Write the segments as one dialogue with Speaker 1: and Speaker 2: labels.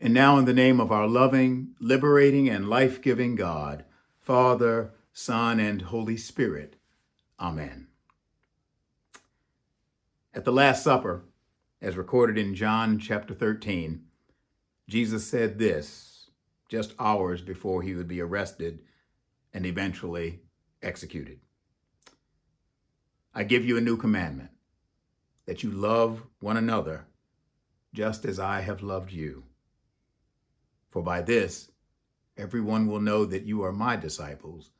Speaker 1: And now, in the name of our loving, liberating, and life giving God, Father, Son, and Holy Spirit. Amen. At the Last Supper, as recorded in John chapter 13, Jesus said this just hours before he would be arrested and eventually executed. I give you a new commandment that you love one another just as I have loved you. For by this, everyone will know that you are my disciples,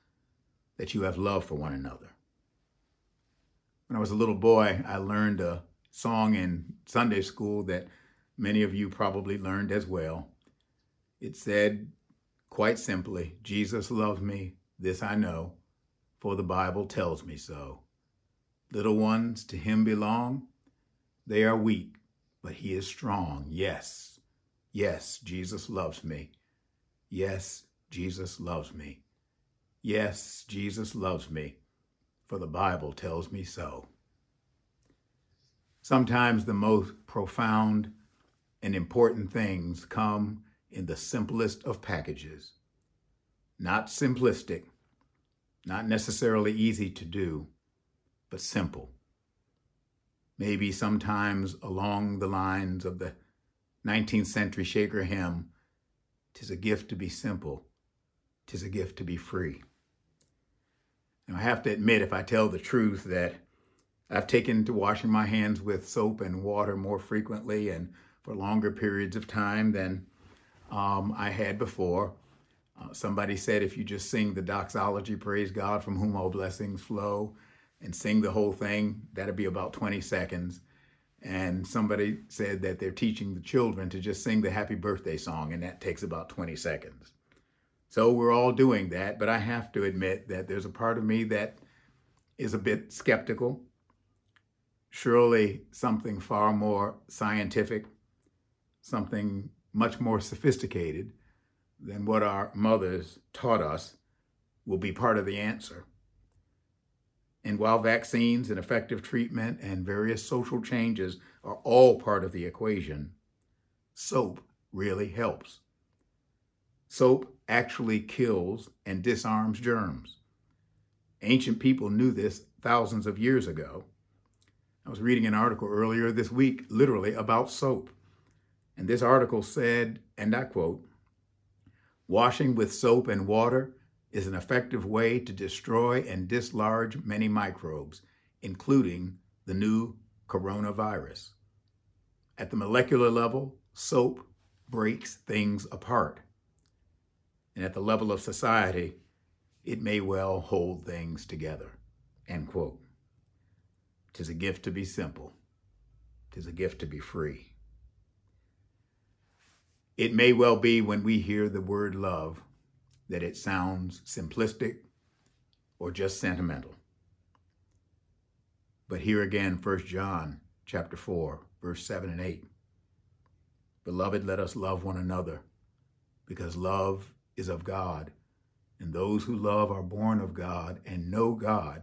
Speaker 1: that you have love for one another. When I was a little boy, I learned a song in Sunday school that many of you probably learned as well. It said, quite simply, Jesus loves me, this I know, for the Bible tells me so. Little ones to him belong. They are weak, but he is strong. Yes, yes, Jesus loves me. Yes, Jesus loves me. Yes, Jesus loves me, for the Bible tells me so. Sometimes the most profound and important things come in the simplest of packages. Not simplistic, not necessarily easy to do, but simple. Maybe sometimes along the lines of the 19th century Shaker hymn, Tis a gift to be simple, tis a gift to be free. Now, I have to admit, if I tell the truth, that I've taken to washing my hands with soap and water more frequently and for longer periods of time than um, I had before. Uh, somebody said if you just sing the doxology, praise God, from whom all blessings flow, and sing the whole thing, that'd be about 20 seconds. And somebody said that they're teaching the children to just sing the happy birthday song, and that takes about 20 seconds. So we're all doing that, but I have to admit that there's a part of me that is a bit skeptical. Surely something far more scientific, something much more sophisticated than what our mothers taught us will be part of the answer. And while vaccines and effective treatment and various social changes are all part of the equation, soap really helps. Soap actually kills and disarms germs. Ancient people knew this thousands of years ago. I was reading an article earlier this week, literally about soap. And this article said, and I quote, washing with soap and water is an effective way to destroy and dislodge many microbes, including the new coronavirus. At the molecular level, soap breaks things apart. And at the level of society, it may well hold things together. End quote. Tis a gift to be simple. Tis a gift to be free. It may well be when we hear the word love that it sounds simplistic or just sentimental. But here again, 1 John chapter 4, verse 7 and 8. Beloved, let us love one another, because love is of God, and those who love are born of God and know God,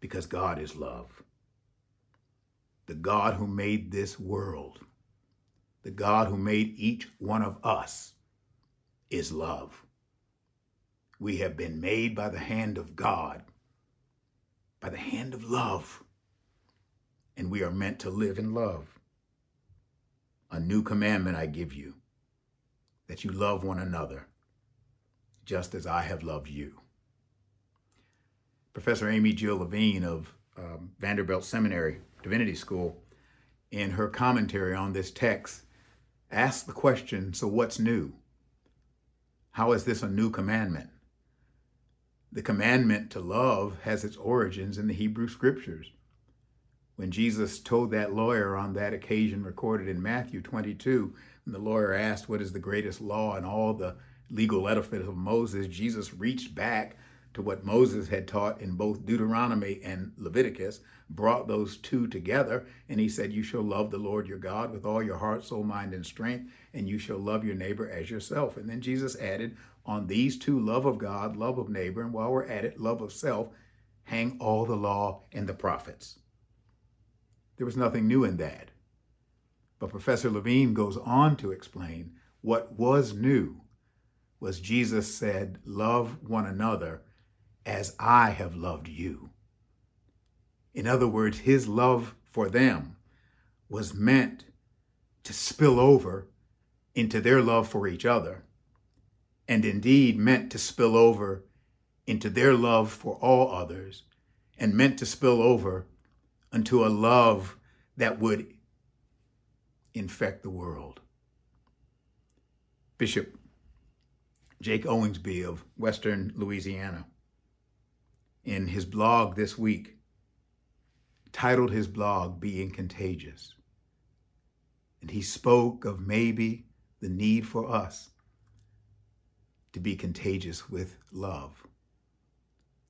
Speaker 1: because God is love. The God who made this world, the God who made each one of us, is love. We have been made by the hand of God, by the hand of love, and we are meant to live in love. A new commandment I give you that you love one another just as I have loved you. Professor Amy Jill Levine of um, Vanderbilt Seminary Divinity School, in her commentary on this text, asked the question so what's new? How is this a new commandment? The commandment to love has its origins in the Hebrew scriptures. When Jesus told that lawyer on that occasion recorded in Matthew 22, and the lawyer asked, What is the greatest law in all the legal edifice of Moses? Jesus reached back to what Moses had taught in both Deuteronomy and Leviticus, brought those two together, and he said, You shall love the Lord your God with all your heart, soul, mind, and strength, and you shall love your neighbor as yourself. And then Jesus added, on these two, love of God, love of neighbor, and while we're at it, love of self, hang all the law and the prophets. There was nothing new in that. But Professor Levine goes on to explain What was new was Jesus said, Love one another as I have loved you. In other words, his love for them was meant to spill over into their love for each other, and indeed meant to spill over into their love for all others, and meant to spill over into a love that would infect the world. Bishop Jake Owensby of Western Louisiana, in his blog this week, titled his blog Being Contagious. And he spoke of maybe the need for us to be contagious with love,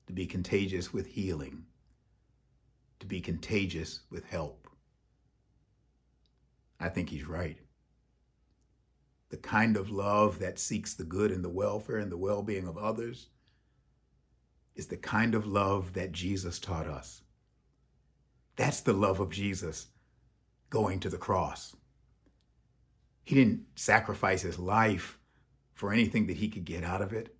Speaker 1: to be contagious with healing, to be contagious with help. I think he's right. The kind of love that seeks the good and the welfare and the well being of others is the kind of love that Jesus taught us. That's the love of Jesus going to the cross. He didn't sacrifice his life for anything that he could get out of it.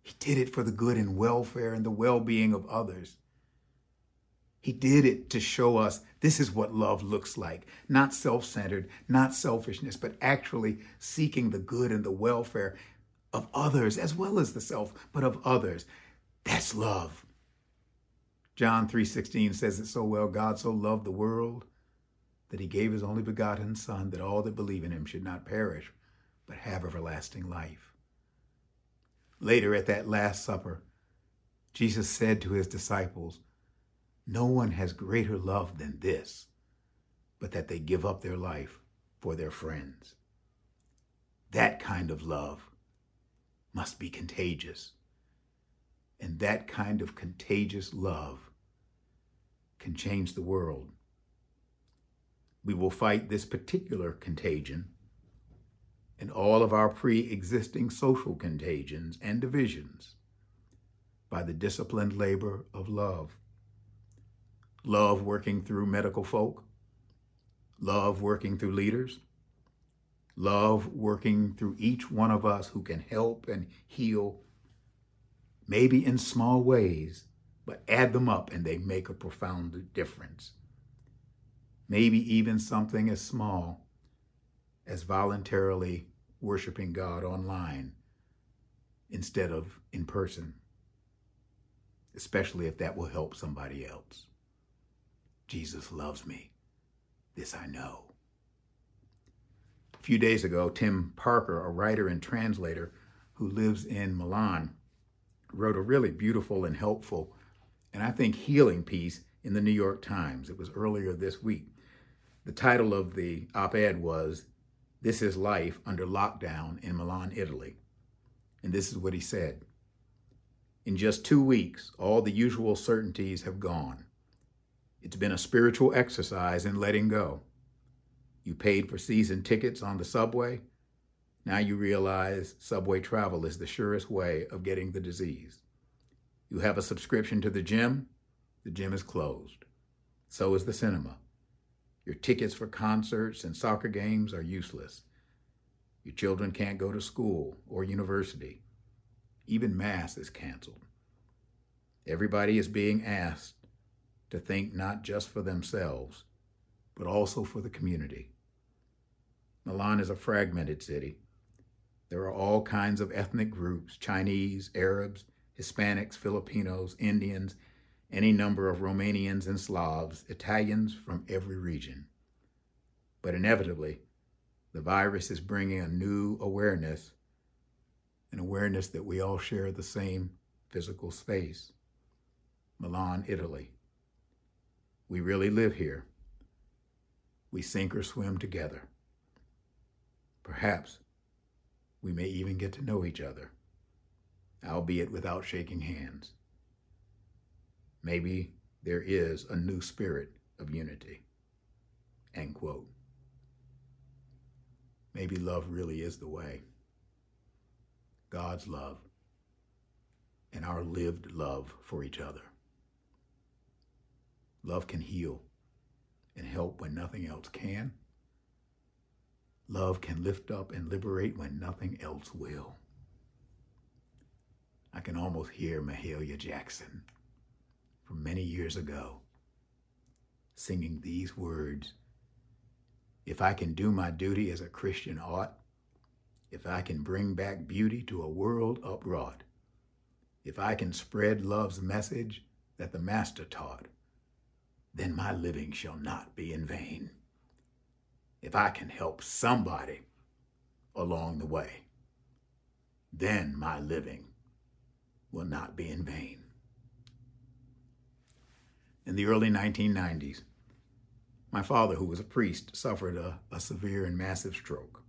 Speaker 1: He did it for the good and welfare and the well being of others. He did it to show us this is what love looks like not self centered, not selfishness, but actually seeking the good and the welfare of others as well as the self, but of others. That's love. John 3:16 says it so well, God so loved the world that he gave his only begotten son that all that believe in him should not perish but have everlasting life. Later at that last supper, Jesus said to his disciples, no one has greater love than this, but that they give up their life for their friends. That kind of love must be contagious. And that kind of contagious love can change the world. We will fight this particular contagion and all of our pre existing social contagions and divisions by the disciplined labor of love. Love working through medical folk, love working through leaders, love working through each one of us who can help and heal, maybe in small ways, but add them up and they make a profound difference. Maybe even something as small as voluntarily worshiping God online instead of in person, especially if that will help somebody else. Jesus loves me. This I know. A few days ago, Tim Parker, a writer and translator who lives in Milan, wrote a really beautiful and helpful and I think healing piece in the New York Times. It was earlier this week. The title of the op ed was This is Life Under Lockdown in Milan, Italy. And this is what he said In just two weeks, all the usual certainties have gone. It's been a spiritual exercise in letting go. You paid for season tickets on the subway. Now you realize subway travel is the surest way of getting the disease. You have a subscription to the gym. The gym is closed. So is the cinema. Your tickets for concerts and soccer games are useless. Your children can't go to school or university. Even Mass is canceled. Everybody is being asked to think not just for themselves, but also for the community. Milan is a fragmented city. There are all kinds of ethnic groups Chinese, Arabs, Hispanics, Filipinos, Indians, any number of Romanians and Slavs, Italians from every region. But inevitably, the virus is bringing a new awareness, an awareness that we all share the same physical space. Milan, Italy. We really live here. We sink or swim together. Perhaps we may even get to know each other, albeit without shaking hands. Maybe there is a new spirit of unity. End quote. Maybe love really is the way. God's love and our lived love for each other. Love can heal and help when nothing else can. Love can lift up and liberate when nothing else will. I can almost hear Mahalia Jackson from many years ago singing these words If I can do my duty as a Christian ought, if I can bring back beauty to a world upraught, if I can spread love's message that the Master taught, then my living shall not be in vain. If I can help somebody along the way, then my living will not be in vain. In the early 1990s, my father, who was a priest, suffered a, a severe and massive stroke.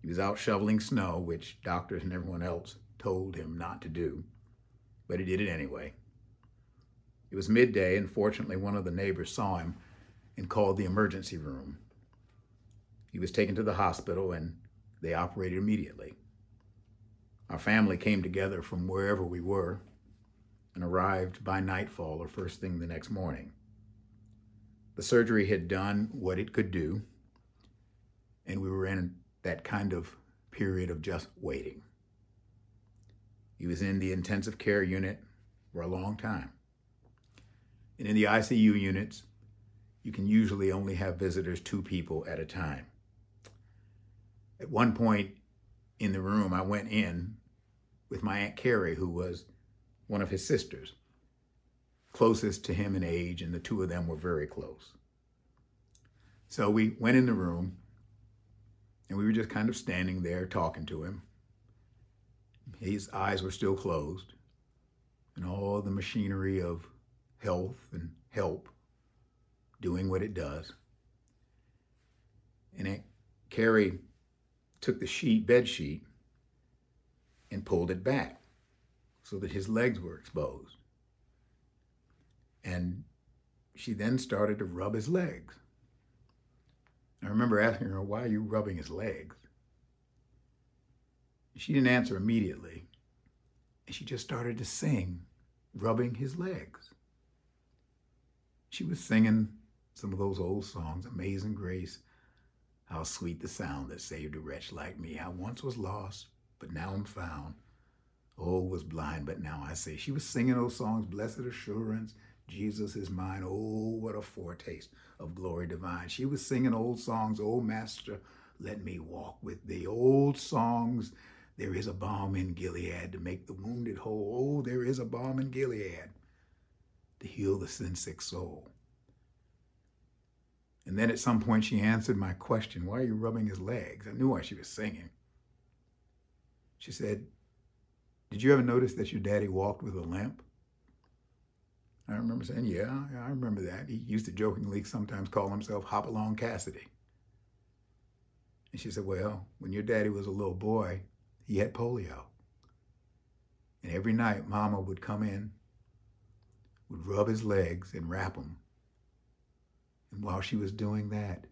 Speaker 1: He was out shoveling snow, which doctors and everyone else told him not to do, but he did it anyway. It was midday, and fortunately, one of the neighbors saw him and called the emergency room. He was taken to the hospital, and they operated immediately. Our family came together from wherever we were and arrived by nightfall or first thing the next morning. The surgery had done what it could do, and we were in that kind of period of just waiting. He was in the intensive care unit for a long time. And in the ICU units, you can usually only have visitors two people at a time. At one point in the room, I went in with my Aunt Carrie, who was one of his sisters, closest to him in age, and the two of them were very close. So we went in the room, and we were just kind of standing there talking to him. His eyes were still closed, and all the machinery of health and help doing what it does. And Aunt Carrie took the sheet, bed sheet, and pulled it back so that his legs were exposed. And she then started to rub his legs. I remember asking her, Why are you rubbing his legs? She didn't answer immediately. And she just started to sing, rubbing his legs. She was singing some of those old songs, Amazing Grace, how sweet the sound that saved a wretch like me. I once was lost, but now I'm found. Oh, was blind, but now I see. She was singing those songs, Blessed Assurance, Jesus is mine. Oh, what a foretaste of glory divine. She was singing old songs, Oh, Master, let me walk with thee. Old songs, there is a balm in Gilead to make the wounded whole. Oh, there is a balm in Gilead to heal the sin sick soul. And then at some point she answered my question, Why are you rubbing his legs? I knew why she was singing. She said, Did you ever notice that your daddy walked with a limp? I remember saying, Yeah, I remember that. He used to jokingly sometimes call himself Hopalong Cassidy. And she said, Well, when your daddy was a little boy, he had polio. And every night, Mama would come in, would rub his legs and wrap them. And while she was doing that,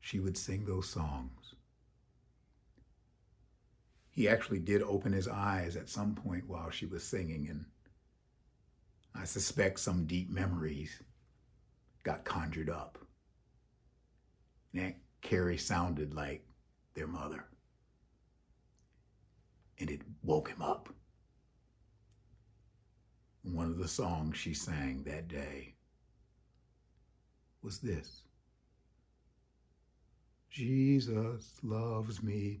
Speaker 1: she would sing those songs he actually did open his eyes at some point while she was singing, and I suspect some deep memories got conjured up. Aunt Carrie sounded like their mother, and it woke him up. One of the songs she sang that day was this Jesus loves me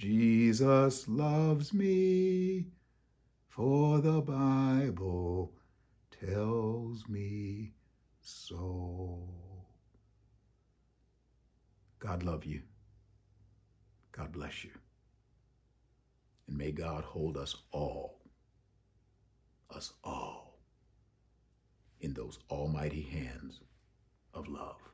Speaker 1: Jesus loves me, for the Bible tells me so. God love you. God bless you. And may God hold us all, us all, in those almighty hands of love.